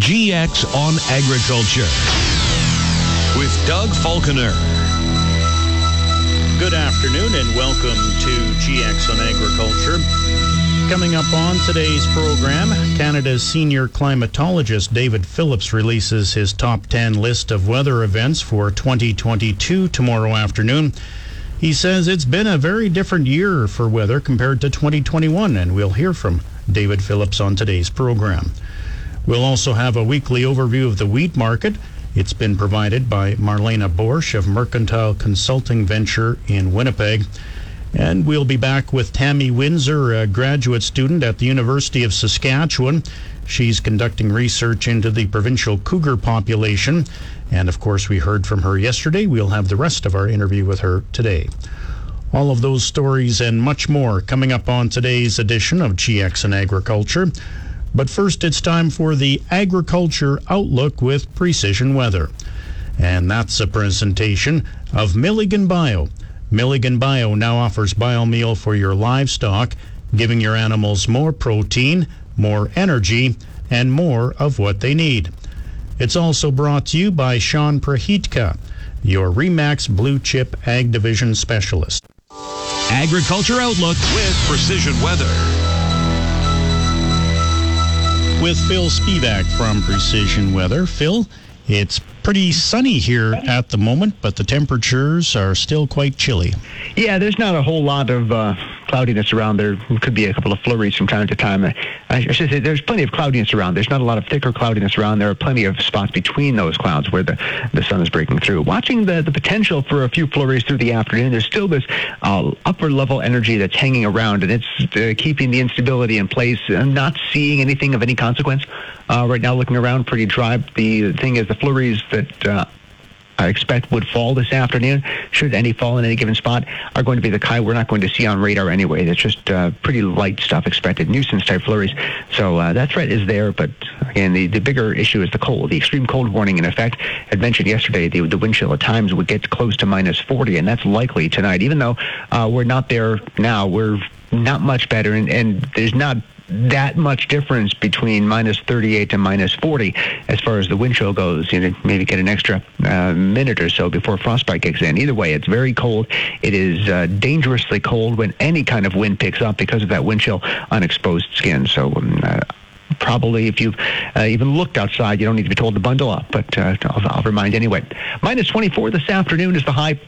GX on Agriculture with Doug Falconer. Good afternoon and welcome to GX on Agriculture. Coming up on today's program, Canada's senior climatologist David Phillips releases his top 10 list of weather events for 2022 tomorrow afternoon. He says it's been a very different year for weather compared to 2021, and we'll hear from David Phillips on today's program. We'll also have a weekly overview of the wheat market. It's been provided by Marlena Boersch of Mercantile Consulting Venture in Winnipeg. And we'll be back with Tammy Windsor, a graduate student at the University of Saskatchewan. She's conducting research into the provincial cougar population. And of course, we heard from her yesterday. We'll have the rest of our interview with her today. All of those stories and much more coming up on today's edition of GX and Agriculture. But first, it's time for the Agriculture Outlook with Precision Weather. And that's a presentation of Milligan Bio. Milligan Bio now offers biomeal for your livestock, giving your animals more protein, more energy, and more of what they need. It's also brought to you by Sean Prahitka, your REMAX Blue Chip Ag Division Specialist. Agriculture Outlook with Precision Weather. With Phil Spivak from Precision Weather. Phil, it's pretty sunny here at the moment, but the temperatures are still quite chilly. Yeah, there's not a whole lot of uh, cloudiness around. There could be a couple of flurries from time to time. I, should say there's plenty of cloudiness around. There's not a lot of thicker cloudiness around. There are plenty of spots between those clouds where the, the sun is breaking through. Watching the, the potential for a few flurries through the afternoon, there's still this uh, upper level energy that's hanging around, and it's uh, keeping the instability in place. I'm not seeing anything of any consequence. Uh, right now, looking around, pretty dry. The thing is, the flurries that uh, I expect would fall this afternoon, should any fall in any given spot, are going to be the kind we're not going to see on radar anyway. That's just uh, pretty light stuff expected, nuisance type flurries. So uh, that threat is there, but again, the, the bigger issue is the cold, the extreme cold warning in effect. I mentioned yesterday the, the wind chill at times would get close to minus 40, and that's likely tonight. Even though uh, we're not there now, we're not much better, and, and there's not that much difference between minus 38 to minus 40 as far as the wind chill goes. You know, maybe get an extra uh, minute or so before frostbite kicks in. Either way, it's very cold. It is uh, dangerously cold when any kind of wind picks up because of that wind chill on exposed skin. So. Um, uh, probably if you've uh, even looked outside, you don't need to be told to bundle up, but uh, I'll, I'll remind anyway. Minus 24 this afternoon is the high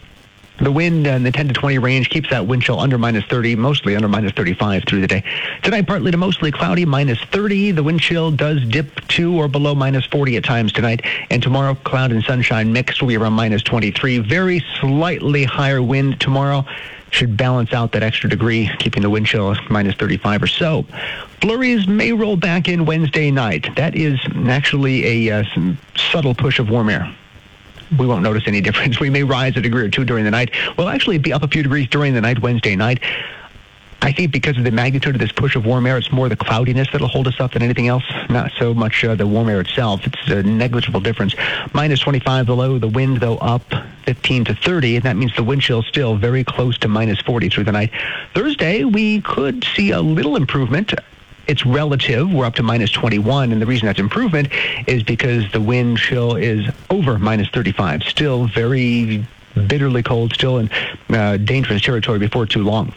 the wind in the 10 to 20 range keeps that wind chill under minus 30, mostly under minus 35 through the day. Tonight, partly to mostly cloudy, minus 30. The wind chill does dip to or below minus 40 at times tonight. And tomorrow, cloud and sunshine mixed will be around minus 23. Very slightly higher wind tomorrow should balance out that extra degree, keeping the wind chill minus 35 or so. Flurries may roll back in Wednesday night. That is actually a uh, subtle push of warm air we won't notice any difference. We may rise a degree or two during the night. We'll actually be up a few degrees during the night, Wednesday night. I think because of the magnitude of this push of warm air, it's more the cloudiness that'll hold us up than anything else. Not so much uh, the warm air itself. It's a negligible difference. Minus 25 below, the wind though up 15 to 30, and that means the wind chill still very close to minus 40 through the night. Thursday, we could see a little improvement it's relative. We're up to minus 21, and the reason that's improvement is because the wind chill is over minus 35. Still very bitterly cold, still in uh, dangerous territory before too long.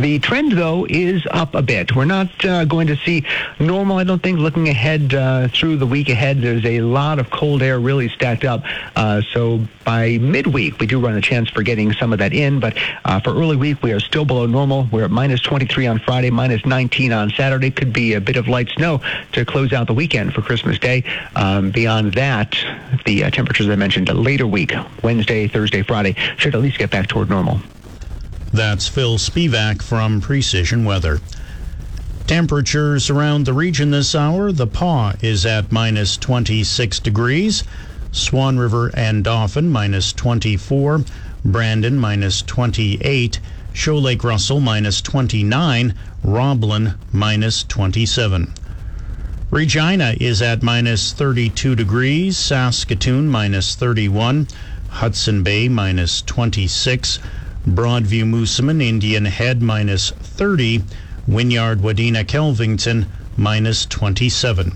The trend, though, is up a bit. We're not uh, going to see normal, I don't think, looking ahead uh, through the week ahead. There's a lot of cold air really stacked up. Uh, so by midweek, we do run a chance for getting some of that in. But uh, for early week, we are still below normal. We're at minus 23 on Friday, minus 19 on Saturday. Could be a bit of light snow to close out the weekend for Christmas Day. Um, beyond that, the uh, temperatures I mentioned, later week, Wednesday, Thursday, Friday, should at least get back toward normal. That's Phil Spivak from Precision Weather. Temperatures around the region this hour. The Pas is at minus 26 degrees. Swan River and Dauphin minus 24. Brandon minus 28. Shoal Lake Russell minus 29. Roblin minus 27. Regina is at minus 32 degrees. Saskatoon minus 31. Hudson Bay minus 26. Broadview Moosomin, Indian Head minus 30, Wynyard Wadena Kelvington minus 27.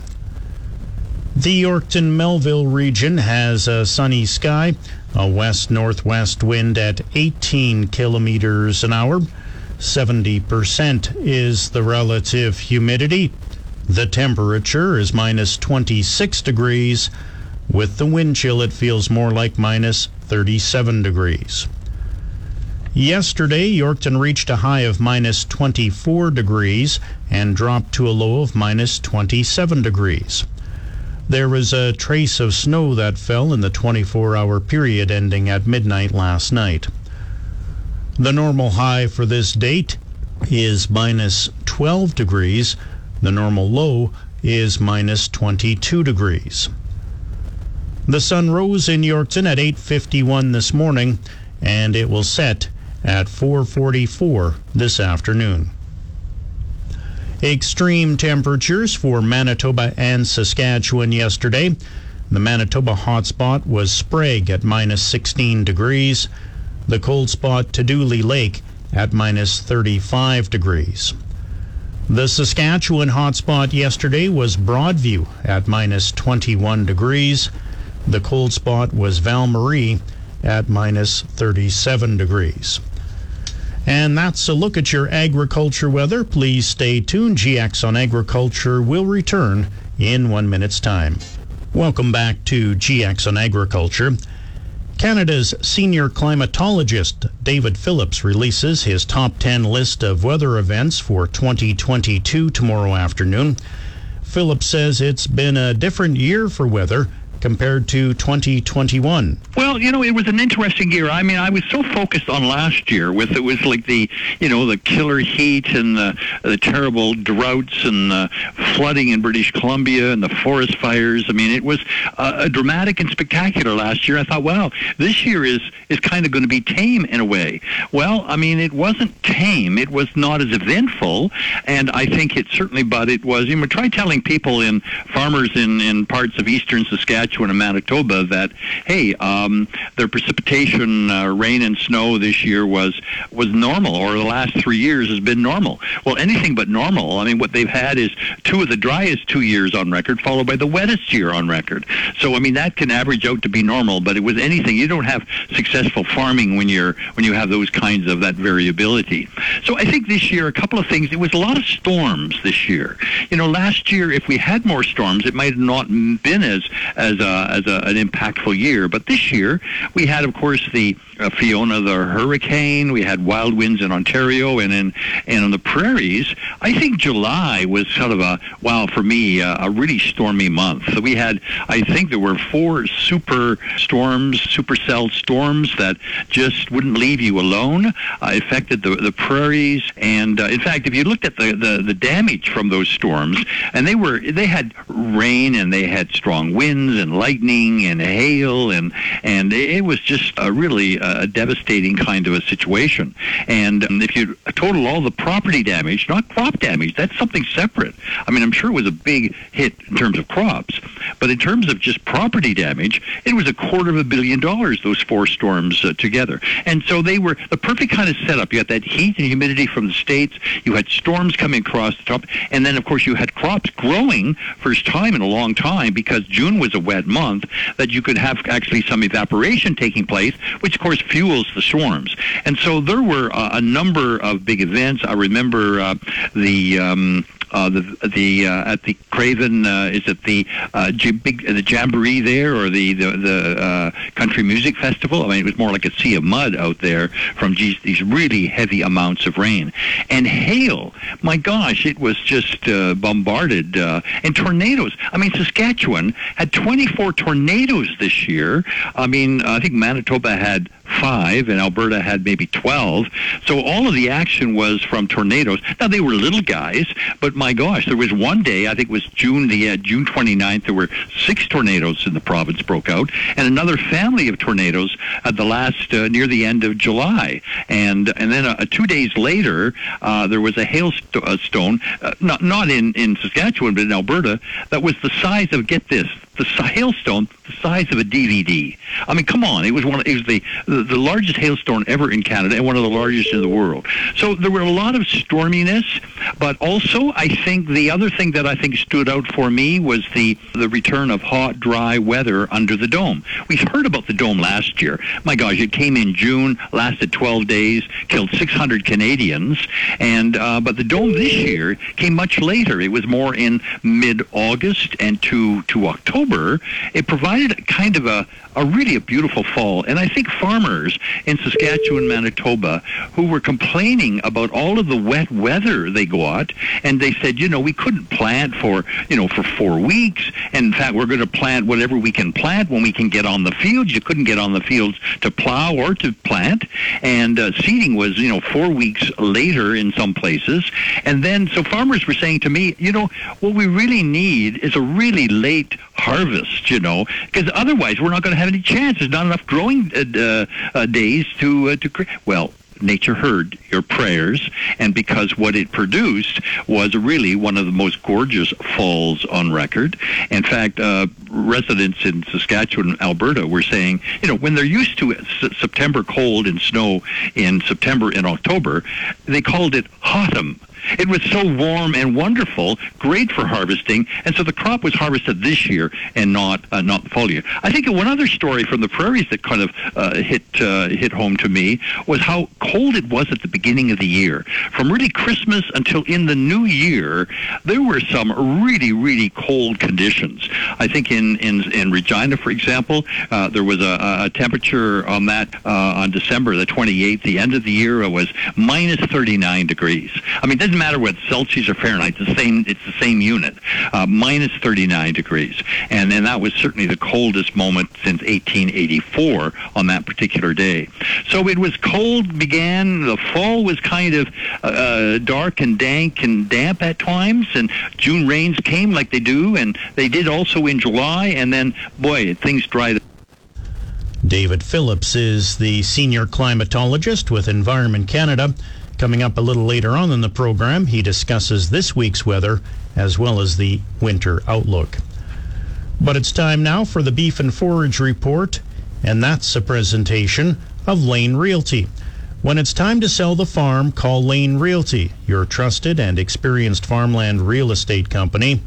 The Yorkton Melville region has a sunny sky, a west northwest wind at 18 kilometers an hour. 70% is the relative humidity. The temperature is minus 26 degrees. With the wind chill, it feels more like minus 37 degrees. Yesterday, Yorkton reached a high of minus 24 degrees and dropped to a low of minus 27 degrees. There was a trace of snow that fell in the 24 hour period ending at midnight last night. The normal high for this date is minus 12 degrees. The normal low is minus 22 degrees. The sun rose in Yorkton at 8:51 this morning and it will set at 4:44 this afternoon. Extreme temperatures for Manitoba and Saskatchewan yesterday. The Manitoba hotspot was Sprague at minus 16 degrees. The cold spot Dooley Lake at minus 35 degrees. The Saskatchewan hotspot yesterday was Broadview at minus 21 degrees. The cold spot was Val Marie at minus 37 degrees. And that's a look at your agriculture weather. Please stay tuned. GX on Agriculture will return in one minute's time. Welcome back to GX on Agriculture. Canada's senior climatologist David Phillips releases his top 10 list of weather events for 2022 tomorrow afternoon. Phillips says it's been a different year for weather compared to 2021? Well, you know, it was an interesting year. I mean, I was so focused on last year with it was like the, you know, the killer heat and the, the terrible droughts and the flooding in British Columbia and the forest fires. I mean, it was uh, a dramatic and spectacular last year. I thought, wow, this year is is kind of going to be tame in a way. Well, I mean, it wasn't tame. It was not as eventful, and I think it certainly, but it was. You know, try telling people in farmers in in parts of eastern Saskatchewan Saskatchewan and Manitoba that hey, um, their precipitation, uh, rain and snow this year was was normal, or the last three years has been normal. Well, anything but normal. I mean, what they've had is two of the driest two years on record, followed by the wettest year on record. So I mean, that can average out to be normal, but it was anything. You don't have successful farming when you're when you have those kinds of that variability. So I think this year a couple of things. It was a lot of storms this year. You know, last year if we had more storms, it might have not been as as uh, as a, an impactful year. But this year, we had, of course, the uh, Fiona, the hurricane. We had wild winds in Ontario and in and on the prairies. I think July was sort of a wow for me, uh, a really stormy month. So we had, I think, there were four super storms, supercell storms that just wouldn't leave you alone. Uh, affected the the prairies, and uh, in fact, if you looked at the, the the damage from those storms, and they were they had rain and they had strong winds and lightning and hail and and it was just a really uh, a devastating kind of a situation. And um, if you total all the property damage, not crop damage, that's something separate. I mean, I'm sure it was a big hit in terms of crops, but in terms of just property damage, it was a quarter of a billion dollars. Those four storms uh, together, and so they were the perfect kind of setup. You had that heat and humidity from the states. You had storms coming across the top, and then of course you had crops growing first time in a long time because June was a wet month. That you could have actually some evaporation taking place, which of course fuels the storms. And so there were uh, a number of big events. I remember uh, the um, uh, the the uh, at the Craven uh, is it the uh, big the jamboree there or the the, the uh, country music festival? I mean, it was more like a sea of mud out there from these, these really heavy amounts of rain and hail. My gosh, it was just uh, bombarded uh, and tornadoes. I mean, Saskatchewan had 24 tornadoes this year. I mean, I think Manitoba had five, and Alberta had maybe 12. So all of the action was from tornadoes. Now, they were little guys, but my gosh, there was one day, I think it was June the uh, June 29th, there were six tornadoes in the province broke out, and another family of tornadoes at the last, uh, near the end of July. And and then uh, two days later, uh, there was a hailstone, uh, not, not in, in Saskatchewan, but in Alberta, that was the size of, get this, the hailstone the size of a DVD. I mean, come on, it was one. Of, it was the, the the largest hailstone ever in Canada and one of the largest in the world. So there were a lot of storminess, but also I think the other thing that I think stood out for me was the the return of hot, dry weather under the dome. We've heard about the dome last year. My gosh, it came in June, lasted 12 days, killed 600 Canadians, and uh, but the dome this year came much later. It was more in mid-August and to to October. It provided kind of a a really a beautiful fall. And I think farmers in Saskatchewan, Manitoba, who were complaining about all of the wet weather they got, and they said, you know, we couldn't plant for, you know, for four weeks. And in fact, we're going to plant whatever we can plant when we can get on the fields. You couldn't get on the fields to plow or to plant. And uh, seeding was, you know, four weeks later in some places. And then, so farmers were saying to me, you know, what we really need is a really late harvest, you know, because otherwise we're not going to have any chance. There's not enough growing uh, uh, days to uh, to create. Well, nature heard your prayers, and because what it produced was really one of the most gorgeous falls on record. In fact, uh, residents in Saskatchewan, and Alberta, were saying, you know, when they're used to September cold and snow in September and October, they called it autumn it was so warm and wonderful, great for harvesting, and so the crop was harvested this year and not uh, not the fall year. I think one other story from the prairies that kind of uh, hit uh, hit home to me was how cold it was at the beginning of the year. From really Christmas until in the new year, there were some really really cold conditions. I think in in, in Regina, for example, uh, there was a, a temperature on that uh, on December the 28th, the end of the year, it was minus 39 degrees. I mean, doesn't matter what Celsius or Fahrenheit. It's the same. It's the same unit. Uh, minus 39 degrees, and and that was certainly the coldest moment since 1884 on that particular day. So it was cold. Began the fall was kind of uh, uh, dark and dank and damp at times, and June rains came like they do, and they did also in July, and then boy, things dried. David Phillips is the senior climatologist with Environment Canada. Coming up a little later on in the program, he discusses this week's weather as well as the winter outlook. But it's time now for the Beef and Forage Report, and that's a presentation of Lane Realty. When it's time to sell the farm, call Lane Realty, your trusted and experienced farmland real estate company.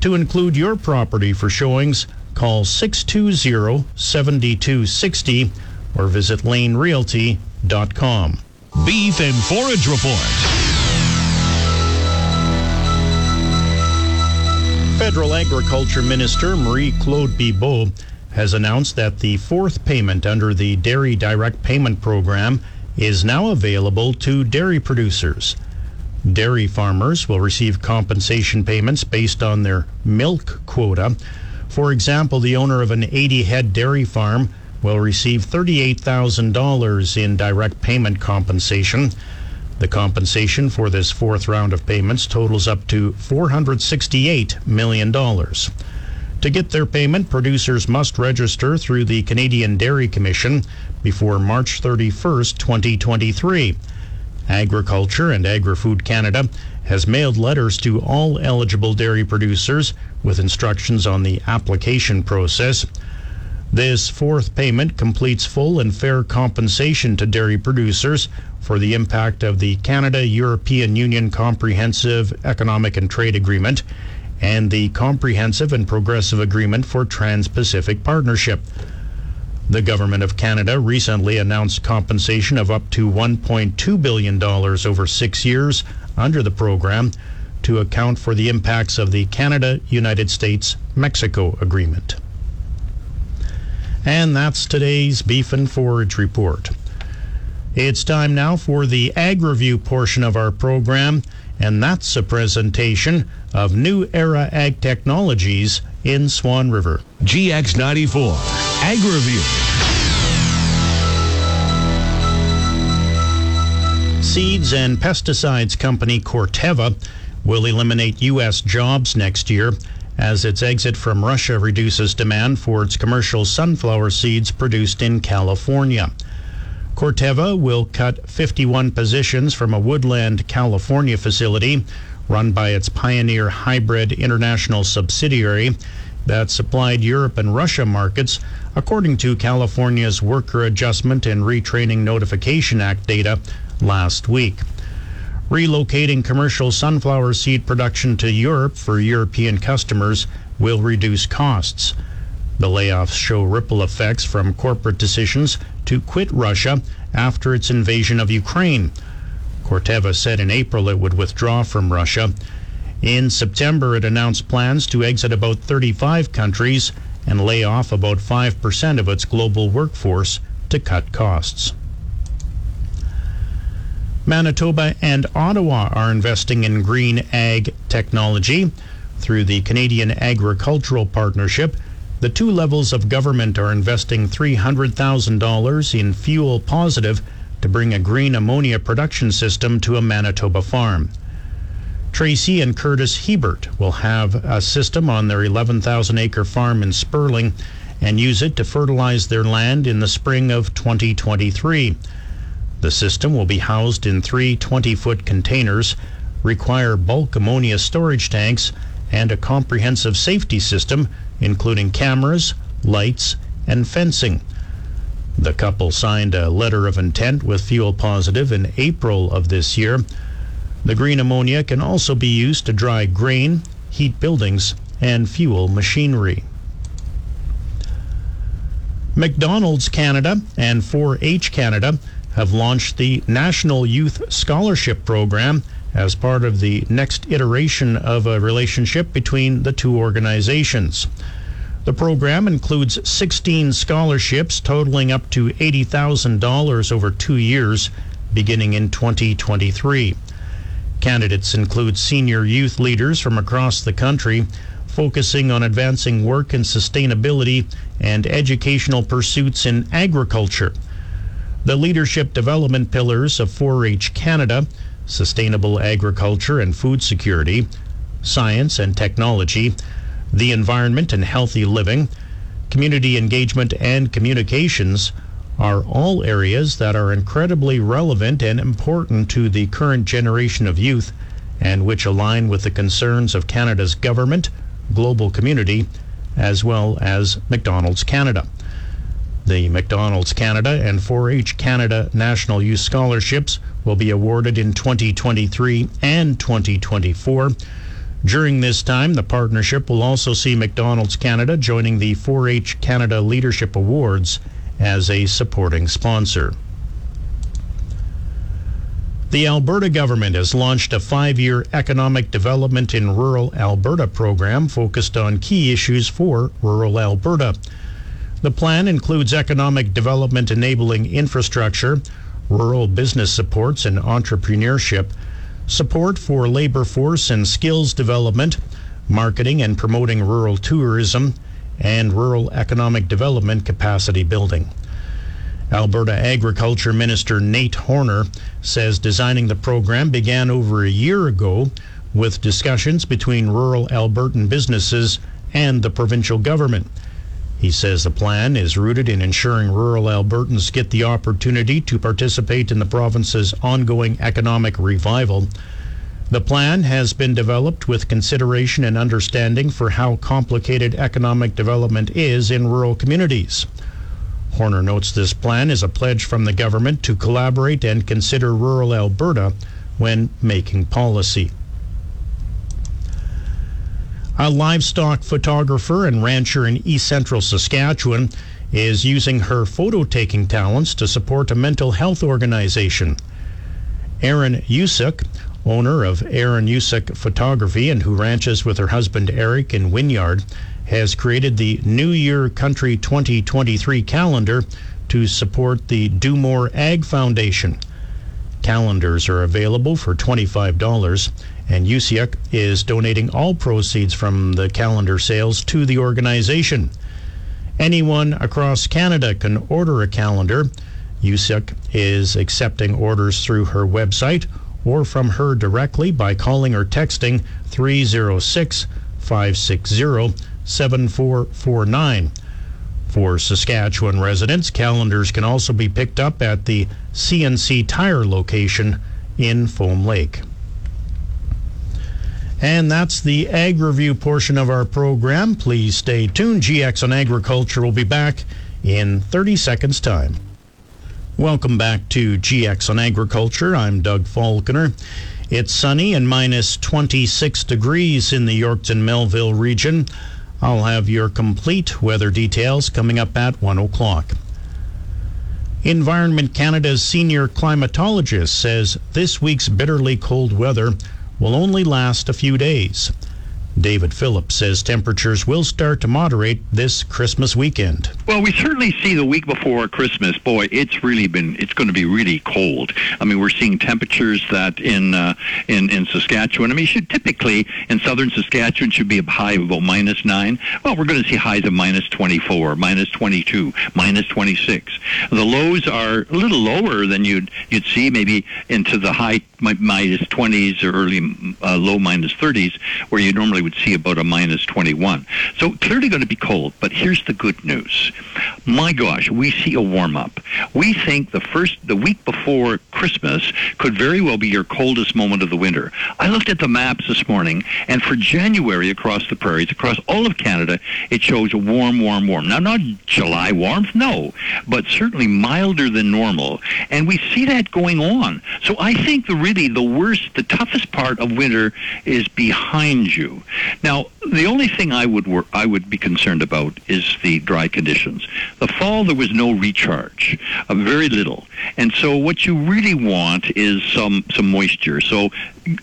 To include your property for showings, call 620 7260 or visit lanerealty.com. Beef and Forage Report. Federal Agriculture Minister Marie Claude Bibeau has announced that the fourth payment under the Dairy Direct Payment Program is now available to dairy producers. Dairy farmers will receive compensation payments based on their milk quota. For example, the owner of an 80 head dairy farm will receive $38,000 in direct payment compensation. The compensation for this fourth round of payments totals up to $468 million. To get their payment, producers must register through the Canadian Dairy Commission before March 31, 2023. Agriculture and Agri-Food Canada has mailed letters to all eligible dairy producers with instructions on the application process. This fourth payment completes full and fair compensation to dairy producers for the impact of the Canada European Union Comprehensive Economic and Trade Agreement and the Comprehensive and Progressive Agreement for Trans Pacific Partnership. The Government of Canada recently announced compensation of up to $1.2 billion over six years under the program to account for the impacts of the Canada United States Mexico Agreement. And that's today's Beef and Forage Report. It's time now for the Ag Review portion of our program, and that's a presentation of New Era Ag Technologies in Swan River. GX94 Ag Review. Seeds and pesticides company Corteva will eliminate U.S. jobs next year as its exit from Russia reduces demand for its commercial sunflower seeds produced in California. Corteva will cut 51 positions from a Woodland, California facility run by its Pioneer Hi-Bred International subsidiary that supplied Europe and Russia markets, according to California's Worker Adjustment and Retraining Notification Act data last week. Relocating commercial sunflower seed production to Europe for European customers will reduce costs. The layoffs show ripple effects from corporate decisions to quit Russia after its invasion of Ukraine. Corteva said in April it would withdraw from Russia. In September, it announced plans to exit about 35 countries and lay off about 5% of its global workforce to cut costs. Manitoba and Ottawa are investing in green ag technology. Through the Canadian Agricultural Partnership, the two levels of government are investing $300,000 in Fuel Positive to bring a green ammonia production system to a Manitoba farm. Tracy and Curtis Hebert will have a system on their 11,000 acre farm in Sperling and use it to fertilize their land in the spring of 2023. The system will be housed in three 20 foot containers, require bulk ammonia storage tanks, and a comprehensive safety system, including cameras, lights, and fencing. The couple signed a letter of intent with Fuel Positive in April of this year. The green ammonia can also be used to dry grain, heat buildings, and fuel machinery. McDonald's Canada and 4 H Canada have launched the National Youth Scholarship Program as part of the next iteration of a relationship between the two organizations. The program includes 16 scholarships totaling up to $80,000 over two years, beginning in 2023. Candidates include senior youth leaders from across the country focusing on advancing work and sustainability and educational pursuits in agriculture. The leadership development pillars of 4 H Canada sustainable agriculture and food security, science and technology, the environment and healthy living, community engagement and communications are all areas that are incredibly relevant and important to the current generation of youth and which align with the concerns of Canada's government, global community, as well as McDonald's Canada. The McDonald's Canada and 4 H Canada National Youth Scholarships will be awarded in 2023 and 2024. During this time, the partnership will also see McDonald's Canada joining the 4 H Canada Leadership Awards as a supporting sponsor. The Alberta government has launched a five year economic development in rural Alberta program focused on key issues for rural Alberta. The plan includes economic development enabling infrastructure, rural business supports and entrepreneurship, support for labor force and skills development, marketing and promoting rural tourism, and rural economic development capacity building. Alberta Agriculture Minister Nate Horner says designing the program began over a year ago with discussions between rural Albertan businesses and the provincial government. He says the plan is rooted in ensuring rural Albertans get the opportunity to participate in the province's ongoing economic revival. The plan has been developed with consideration and understanding for how complicated economic development is in rural communities. Horner notes this plan is a pledge from the government to collaborate and consider rural Alberta when making policy. A livestock photographer and rancher in east central Saskatchewan is using her photo taking talents to support a mental health organization. Erin Usuk, owner of Erin Usuk Photography and who ranches with her husband Eric in Wynyard, has created the New Year Country 2023 calendar to support the Do More Ag Foundation. Calendars are available for $25 and USIAC is donating all proceeds from the calendar sales to the organization. Anyone across Canada can order a calendar. USIC is accepting orders through her website or from her directly by calling or texting 306 560 7449. For Saskatchewan residents, calendars can also be picked up at the CNC Tire location in Foam Lake. And that's the Ag Review portion of our program. Please stay tuned. GX on Agriculture will be back in 30 seconds' time. Welcome back to GX on Agriculture. I'm Doug Falconer. It's sunny and minus 26 degrees in the Yorkton Melville region. I'll have your complete weather details coming up at 1 o'clock. Environment Canada's senior climatologist says this week's bitterly cold weather will only last a few days. David Phillips says temperatures will start to moderate this Christmas weekend. Well, we certainly see the week before Christmas. Boy, it's really been it's going to be really cold. I mean, we're seeing temperatures that in uh, in in Saskatchewan. I mean, should typically in southern Saskatchewan should be a high of about minus nine. Well, we're going to see highs of minus 24, minus 22, minus 26. The lows are a little lower than you'd you'd see maybe into the high minus 20s or early uh, low minus 30s, where you normally would see about a minus 21. So clearly going to be cold. But here's the good news. My gosh, we see a warm up. We think the first, the week before Christmas could very well be your coldest moment of the winter. I looked at the maps this morning, and for January across the prairies, across all of Canada, it shows warm, warm, warm. Now, not July warmth, no, but certainly milder than normal. And we see that going on. So I think the really the worst, the toughest part of winter is behind you. Now, the only thing I would wor- I would be concerned about is the dry conditions. The fall there was no recharge, uh, very little, and so what you really want is some some moisture. So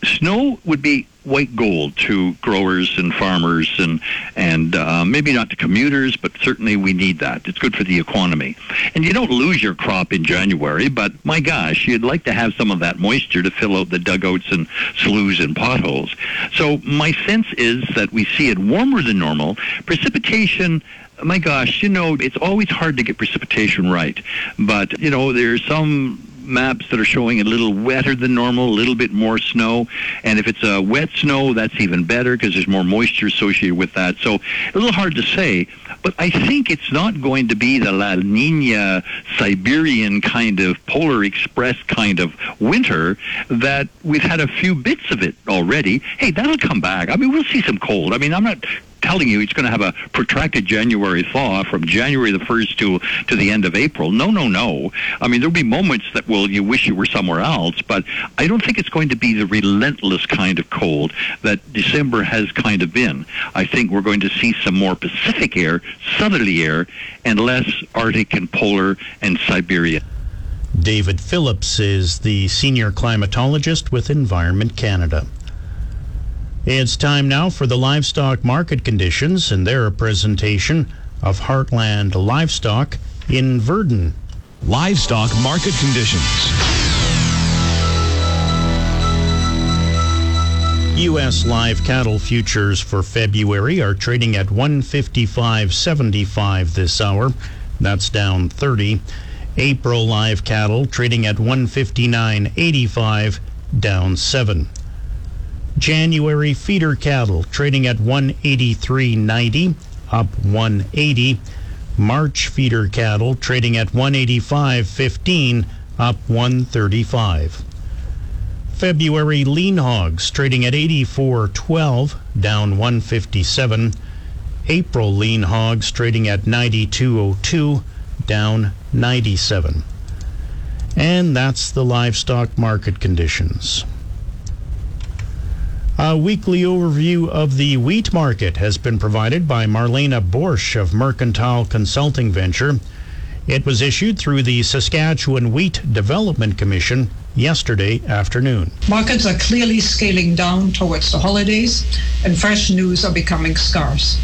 snow would be white gold to growers and farmers and and uh, maybe not to commuters, but certainly we need that. It's good for the economy. And you don't lose your crop in January, but my gosh, you'd like to have some of that moisture to fill out the dugouts and sloughs and potholes. So my sense is that we see it warmer than normal. Precipitation my gosh, you know, it's always hard to get precipitation right. But, you know, there's some maps that are showing a little wetter than normal, a little bit more snow. And if it's a wet snow, that's even better because there's more moisture associated with that. So a little hard to say, but I think it's not going to be the La Nina Siberian kind of polar express kind of winter that we've had a few bits of it already. Hey, that'll come back. I mean, we'll see some cold. I mean, I'm not telling you it's going to have a protracted January thaw from January the 1st to, to the end of April. No, no, no. I mean, there'll be moments that will you wish you were somewhere else, but I don't think it's going to be the relentless kind of cold that December has kind of been. I think we're going to see some more Pacific air, southerly air, and less Arctic and polar and Siberia. David Phillips is the senior climatologist with Environment Canada. It's time now for the livestock market conditions and their presentation of Heartland Livestock in Virden. Livestock market conditions. U.S. live cattle futures for February are trading at 155.75 this hour. That's down 30. April live cattle trading at 159.85, down 7. January feeder cattle trading at 183.90, up 180. March feeder cattle trading at 185.15, up 135. February lean hogs trading at 84.12, down 157. April lean hogs trading at 92.02, down 97. And that's the livestock market conditions. A weekly overview of the wheat market has been provided by Marlena Boersch of Mercantile Consulting Venture. It was issued through the Saskatchewan Wheat Development Commission yesterday afternoon. Markets are clearly scaling down towards the holidays, and fresh news are becoming scarce.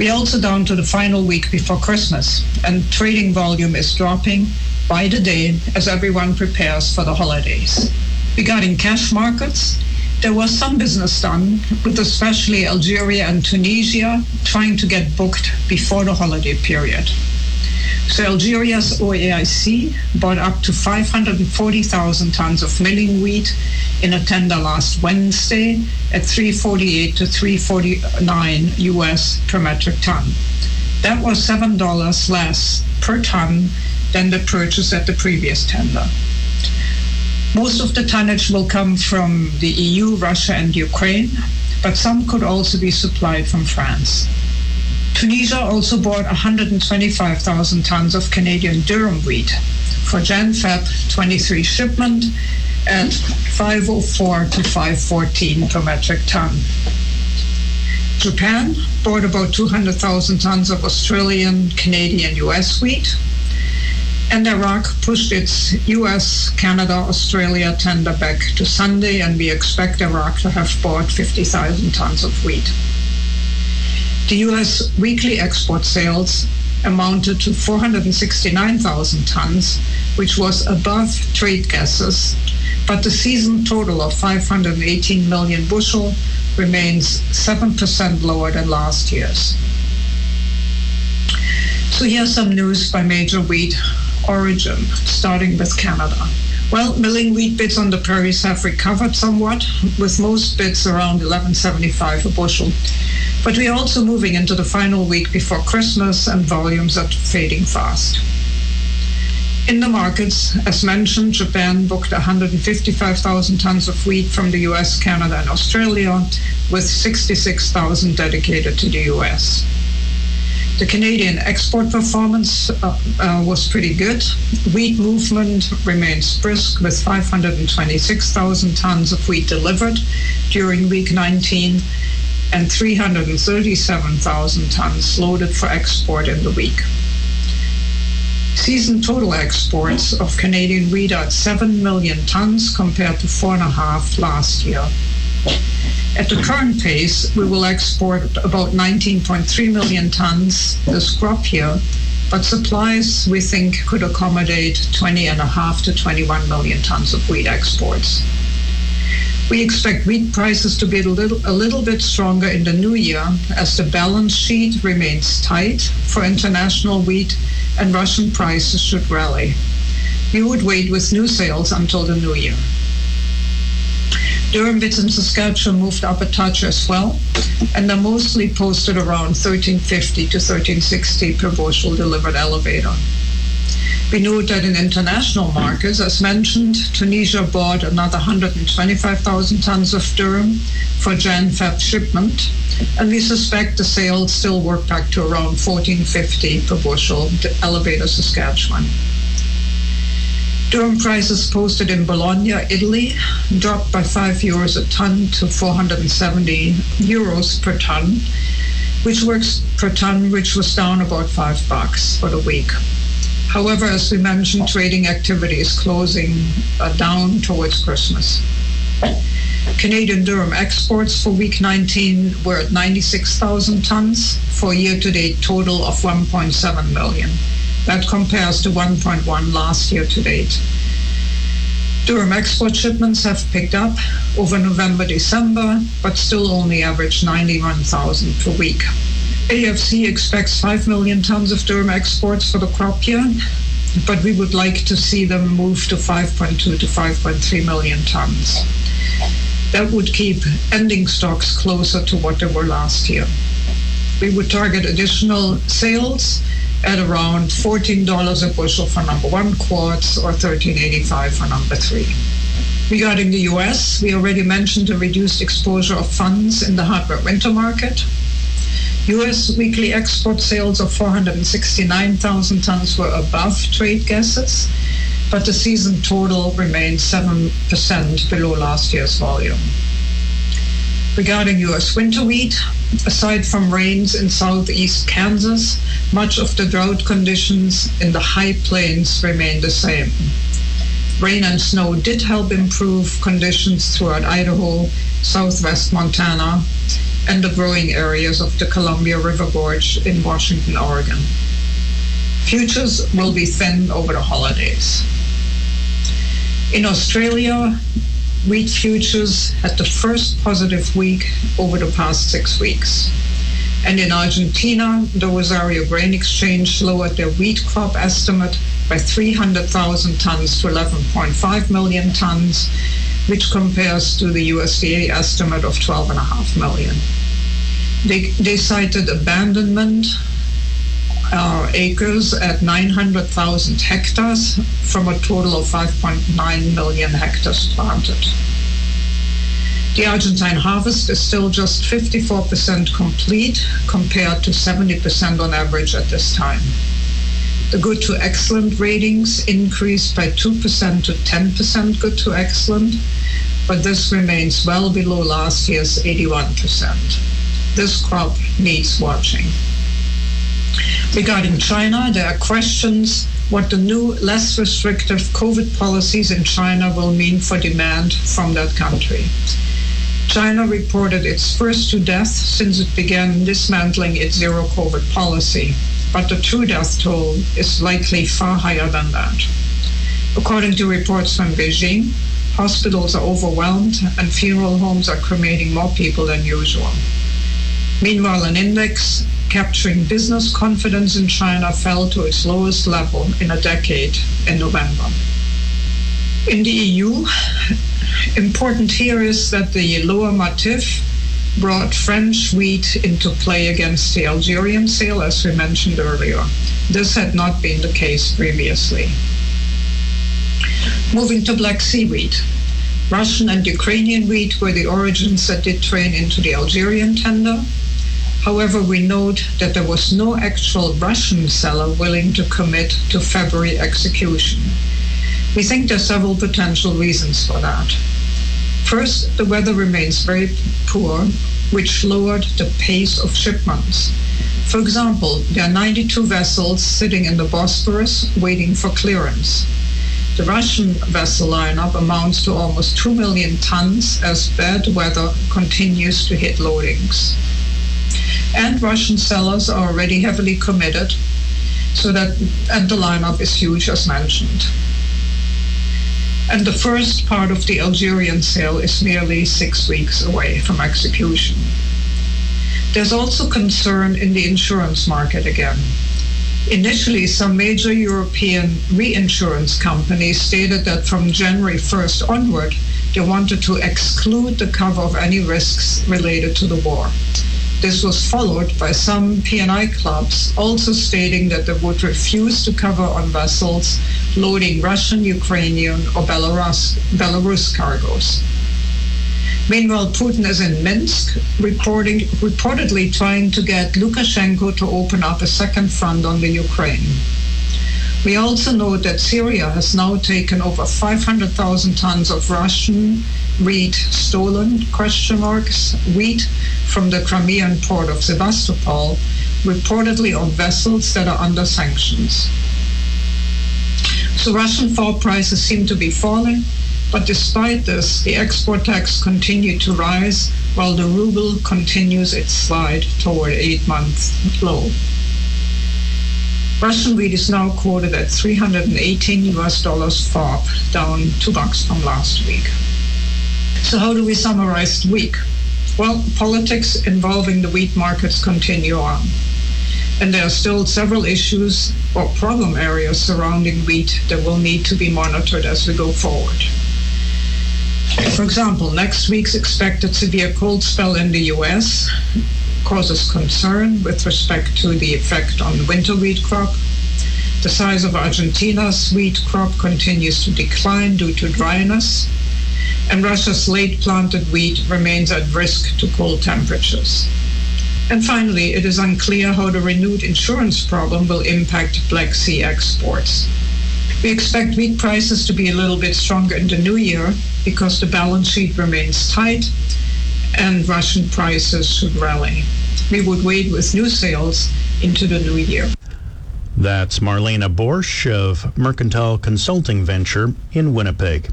We're also down to the final week before Christmas, and trading volume is dropping by the day as everyone prepares for the holidays. Regarding cash markets, there was some business done with especially Algeria and Tunisia trying to get booked before the holiday period. So Algeria's OAIC bought up to 540,000 tons of milling wheat in a tender last Wednesday at 348 to 349 US per metric ton. That was $7 less per ton than the purchase at the previous tender. Most of the tonnage will come from the EU, Russia, and Ukraine, but some could also be supplied from France. Tunisia also bought 125,000 tons of Canadian durum wheat for Jan Feb 23 shipment at 504 to 514 per metric ton. Japan bought about 200,000 tons of Australian, Canadian, US wheat. And Iraq pushed its US, Canada, Australia tender back to Sunday, and we expect Iraq to have bought 50,000 tons of wheat. The US weekly export sales amounted to 469,000 tons, which was above trade guesses, but the season total of 518 million bushel remains 7% lower than last year's. So here's some news by major wheat origin, starting with Canada. Well, milling wheat bids on the prairies have recovered somewhat, with most bids around 11.75 a bushel. But we're also moving into the final week before Christmas, and volumes are fading fast. In the markets, as mentioned, Japan booked 155,000 tons of wheat from the US, Canada, and Australia, with 66,000 dedicated to the US. The Canadian export performance uh, uh, was pretty good. Wheat movement remains brisk with 526,000 tons of wheat delivered during week 19 and 337,000 tons loaded for export in the week. Season total exports of Canadian wheat at 7 million tons compared to 4.5 last year. At the current pace, we will export about 19.3 million tons this crop year, but supplies we think could accommodate 20.5 to 21 million tons of wheat exports. We expect wheat prices to be a little, a little bit stronger in the new year as the balance sheet remains tight for international wheat and Russian prices should rally. We would wait with new sales until the new year. Durum bits in Saskatchewan moved up a touch as well, and they're mostly posted around 1350 to 1360 per bushel delivered elevator. We note that in international markets, as mentioned, Tunisia bought another 125,000 tons of durum for Jan Feb shipment, and we suspect the sales still work back to around 1450 per bushel to elevator Saskatchewan. Durum prices posted in Bologna, Italy, dropped by 5 euros a ton to 470 euros per ton, which works per ton, which was down about 5 bucks for the week. However, as we mentioned, trading activity is closing uh, down towards Christmas. Canadian durum exports for week 19 were at 96,000 tons for a year-to-date total of 1.7 million. That compares to 1.1 last year to date. Durum export shipments have picked up over November, December, but still only average 91,000 per week. AFC expects 5 million tons of durum exports for the crop year, but we would like to see them move to 5.2 to 5.3 million tons. That would keep ending stocks closer to what they were last year. We would target additional sales at around $14 a bushel for number one quartz or $13.85 for number three. Regarding the US, we already mentioned the reduced exposure of funds in the hard red winter market. U.S. weekly export sales of 469,000 tons were above trade guesses, but the season total remained 7% below last year's volume. Regarding U.S. winter wheat, aside from rains in southeast Kansas, much of the drought conditions in the high plains remain the same. Rain and snow did help improve conditions throughout Idaho, southwest Montana, and the growing areas of the Columbia River Gorge in Washington, Oregon. Futures will be thin over the holidays. In Australia, wheat futures had the first positive week over the past six weeks. And in Argentina, the Rosario Grain Exchange lowered their wheat crop estimate by 300,000 tons to 11.5 million tons, which compares to the USDA estimate of 12.5 million. They, they cited abandonment uh, acres at 900,000 hectares from a total of 5.9 million hectares planted. The Argentine harvest is still just 54% complete compared to 70% on average at this time. The good to excellent ratings increased by 2% to 10% good to excellent, but this remains well below last year's 81%. This crop needs watching. Regarding China, there are questions what the new, less restrictive COVID policies in China will mean for demand from that country. China reported its first two deaths since it began dismantling its zero COVID policy, but the true death toll is likely far higher than that. According to reports from Beijing, hospitals are overwhelmed and funeral homes are cremating more people than usual. Meanwhile, an index capturing business confidence in China fell to its lowest level in a decade in November. In the EU, important here is that the lower Matif brought French wheat into play against the Algerian sale, as we mentioned earlier. This had not been the case previously. Moving to Black Sea wheat. Russian and Ukrainian wheat were the origins that did train into the Algerian tender. However, we note that there was no actual Russian seller willing to commit to February execution. We think there are several potential reasons for that. First, the weather remains very poor, which lowered the pace of shipments. For example, there are 92 vessels sitting in the Bosphorus waiting for clearance. The Russian vessel lineup amounts to almost 2 million tons as bad weather continues to hit loadings and Russian sellers are already heavily committed, so that and the lineup is huge as mentioned. And the first part of the Algerian sale is nearly six weeks away from execution. There's also concern in the insurance market again. Initially, some major European reinsurance companies stated that from January 1st onward, they wanted to exclude the cover of any risks related to the war. This was followed by some P&I clubs also stating that they would refuse to cover on vessels loading Russian, Ukrainian, or Belarus, Belarus cargoes. Meanwhile, Putin is in Minsk, reportedly trying to get Lukashenko to open up a second front on the Ukraine. We also know that Syria has now taken over 500,000 tons of Russian wheat stolen question marks wheat from the Crimean port of Sevastopol, reportedly on vessels that are under sanctions. So Russian fall prices seem to be falling, but despite this, the export tax continued to rise while the ruble continues its slide toward eight-month low. Russian wheat is now quoted at 318 US dollars FOB, down two bucks from last week. So, how do we summarize the week? Well, politics involving the wheat markets continue on. And there are still several issues or problem areas surrounding wheat that will need to be monitored as we go forward. For example, next week's expected severe cold spell in the US causes concern with respect to the effect on the winter wheat crop. The size of Argentina's wheat crop continues to decline due to dryness and Russia's late planted wheat remains at risk to cold temperatures. And finally, it is unclear how the renewed insurance problem will impact Black Sea exports. We expect wheat prices to be a little bit stronger in the new year because the balance sheet remains tight and Russian prices should rally. We would wait with new sales into the new year. That's Marlena Boersch of Mercantile Consulting Venture in Winnipeg.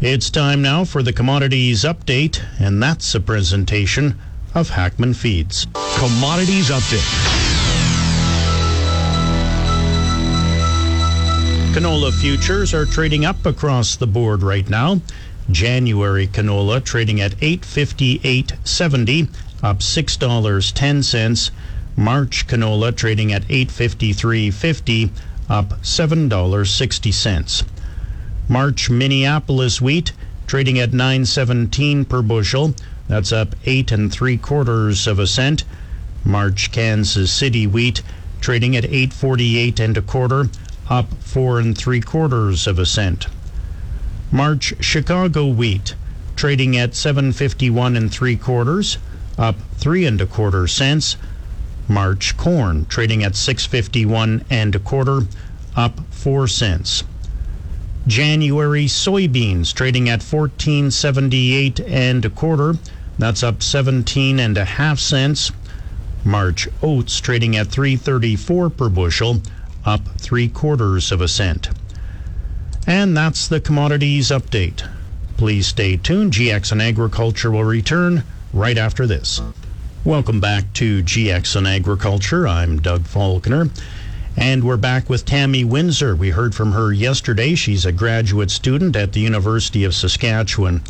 It's time now for the commodities update, and that's a presentation of Hackman Feeds. Commodities update. Canola futures are trading up across the board right now. January canola trading at 858.70, up $6.10. March canola trading at 853.50, up $7.60. March Minneapolis wheat trading at 917 per bushel. That's up eight and three quarters of a cent. March Kansas City wheat trading at 848 and a quarter, up four and three quarters of a cent. March Chicago wheat trading at 751 and three quarters, up three and a quarter cents. March corn trading at 651 and a quarter, up 4 cents. January soybeans trading at 1478 and a quarter, that's up 17 and a half cents. March oats trading at 334 per bushel, up 3 quarters of a cent. And that's the commodities update. Please stay tuned. GX on Agriculture will return right after this. Welcome back to GX on Agriculture. I'm Doug Faulkner. And we're back with Tammy Windsor. We heard from her yesterday. She's a graduate student at the University of Saskatchewan.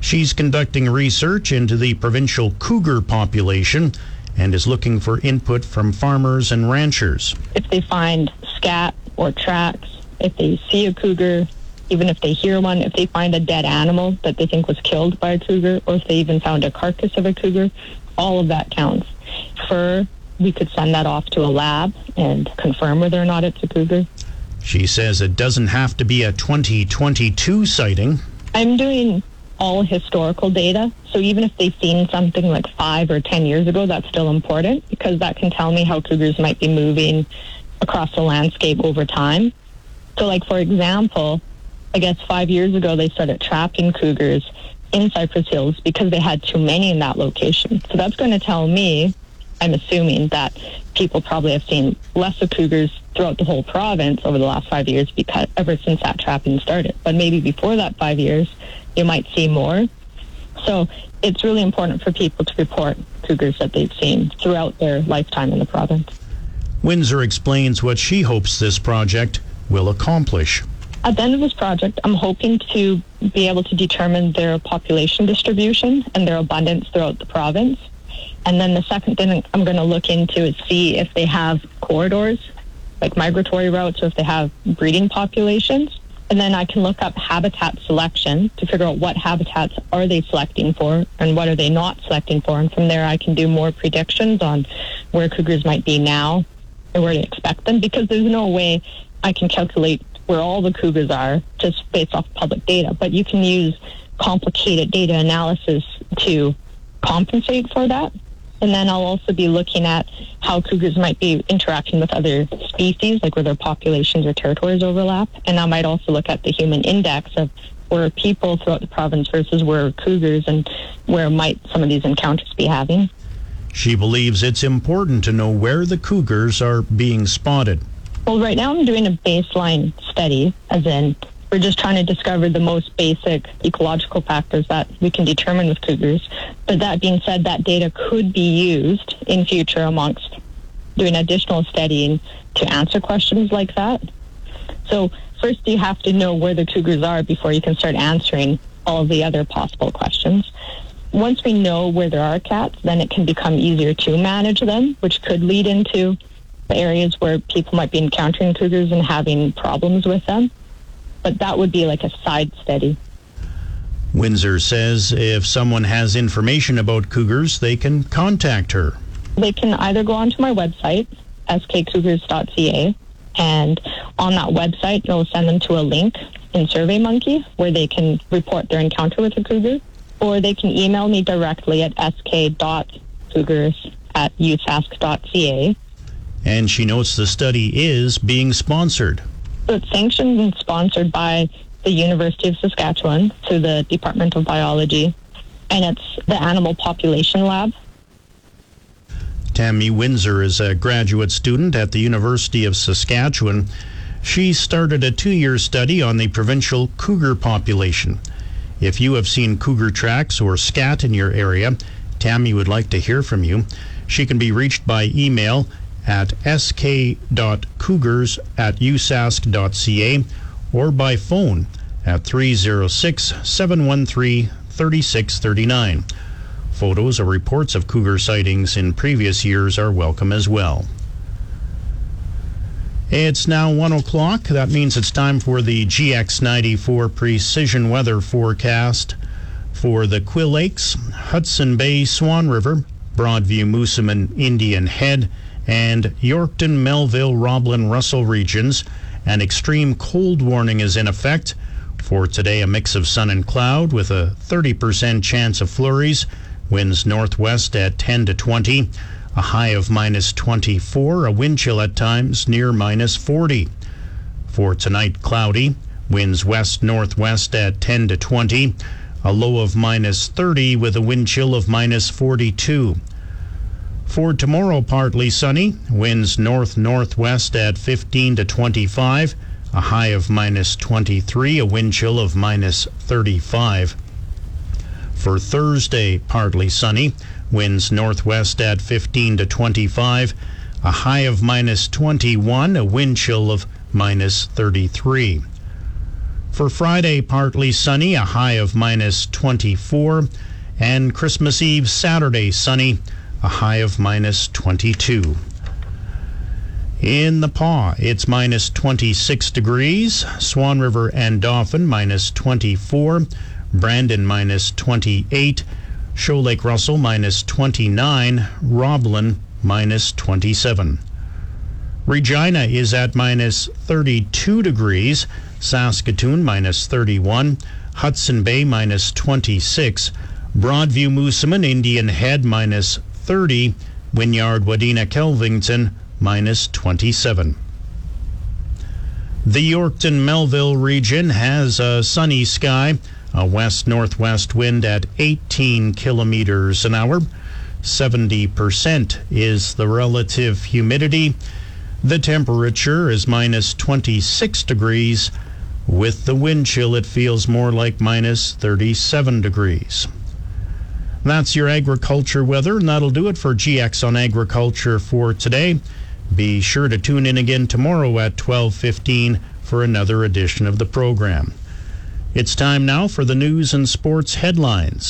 She's conducting research into the provincial cougar population and is looking for input from farmers and ranchers. If they find scat or tracks, if they see a cougar, even if they hear one, if they find a dead animal that they think was killed by a cougar, or if they even found a carcass of a cougar, all of that counts. Fur, we could send that off to a lab and confirm whether or not it's a cougar. She says it doesn't have to be a 2022 sighting. I'm doing all historical data. So even if they've seen something like five or 10 years ago, that's still important because that can tell me how cougars might be moving across the landscape over time. So, like, for example, I guess five years ago, they started trapping cougars in Cypress Hills because they had too many in that location. So that's going to tell me, I'm assuming, that people probably have seen less of cougars throughout the whole province over the last five years because ever since that trapping started. But maybe before that five years, you might see more. So it's really important for people to report cougars that they've seen throughout their lifetime in the province. Windsor explains what she hopes this project will accomplish. At the end of this project, I'm hoping to be able to determine their population distribution and their abundance throughout the province. And then the second thing I'm going to look into is see if they have corridors, like migratory routes, or if they have breeding populations. And then I can look up habitat selection to figure out what habitats are they selecting for and what are they not selecting for. And from there, I can do more predictions on where cougars might be now where to expect them because there's no way I can calculate where all the cougars are just based off public data. But you can use complicated data analysis to compensate for that. And then I'll also be looking at how cougars might be interacting with other species, like where their populations or territories overlap. And I might also look at the human index of where people throughout the province versus where cougars and where might some of these encounters be having. She believes it's important to know where the cougars are being spotted. Well, right now I'm doing a baseline study, as in we're just trying to discover the most basic ecological factors that we can determine with cougars. But that being said, that data could be used in future amongst doing additional studying to answer questions like that. So first you have to know where the cougars are before you can start answering all the other possible questions. Once we know where there are cats, then it can become easier to manage them, which could lead into areas where people might be encountering cougars and having problems with them. But that would be like a side study. Windsor says if someone has information about cougars, they can contact her. They can either go onto my website, skcougars.ca, and on that website, it'll send them to a link in SurveyMonkey where they can report their encounter with a cougar, or they can email me directly at sk.cougars at usask.ca and she notes the study is being sponsored. It's sanctioned and sponsored by the University of Saskatchewan through the Department of Biology, and it's the Animal Population Lab. Tammy Windsor is a graduate student at the University of Saskatchewan. She started a two year study on the provincial cougar population. If you have seen cougar tracks or scat in your area, Tammy would like to hear from you. She can be reached by email at sk.cougars at usask.ca or by phone at 306 713 3639. Photos or reports of cougar sightings in previous years are welcome as well. It's now 1 o'clock. That means it's time for the GX94 precision weather forecast for the Quill Lakes, Hudson Bay, Swan River, Broadview, Moosomin, Indian Head, and Yorkton, Melville, Roblin, Russell regions. An extreme cold warning is in effect For today, a mix of sun and cloud with a 30% chance of flurries. Winds northwest at 10 to 20. A high of minus 24. A wind chill at times near minus 40. For tonight, cloudy. Winds west northwest at 10 to 20. A low of minus 30 with a wind chill of minus 42. For tomorrow, partly sunny. Winds north northwest at 15 to 25. A high of minus 23. A wind chill of minus 35. For Thursday, partly sunny. Winds northwest at 15 to 25. A high of minus 21. A wind chill of minus 33. For Friday, partly sunny, a high of minus 24. And Christmas Eve, Saturday, sunny, a high of minus 22. In the Pas, it's minus 26 degrees. Swan River and Dauphin, minus 24. Brandon, minus 28. Shoal Lake Russell, minus 29. Roblin, minus 27. Regina is at minus 32 degrees. Saskatoon minus 31, Hudson Bay minus 26, Broadview Moosomin Indian Head minus 30, Wynyard Wadena Kelvington minus 27. The Yorkton Melville region has a sunny sky, a west northwest wind at 18 kilometers an hour. 70% is the relative humidity. The temperature is minus 26 degrees. With the wind chill, it feels more like minus 37 degrees. That's your agriculture weather, and that'll do it for GX on agriculture for today. Be sure to tune in again tomorrow at 12:15 for another edition of the program. It's time now for the news and sports headlines.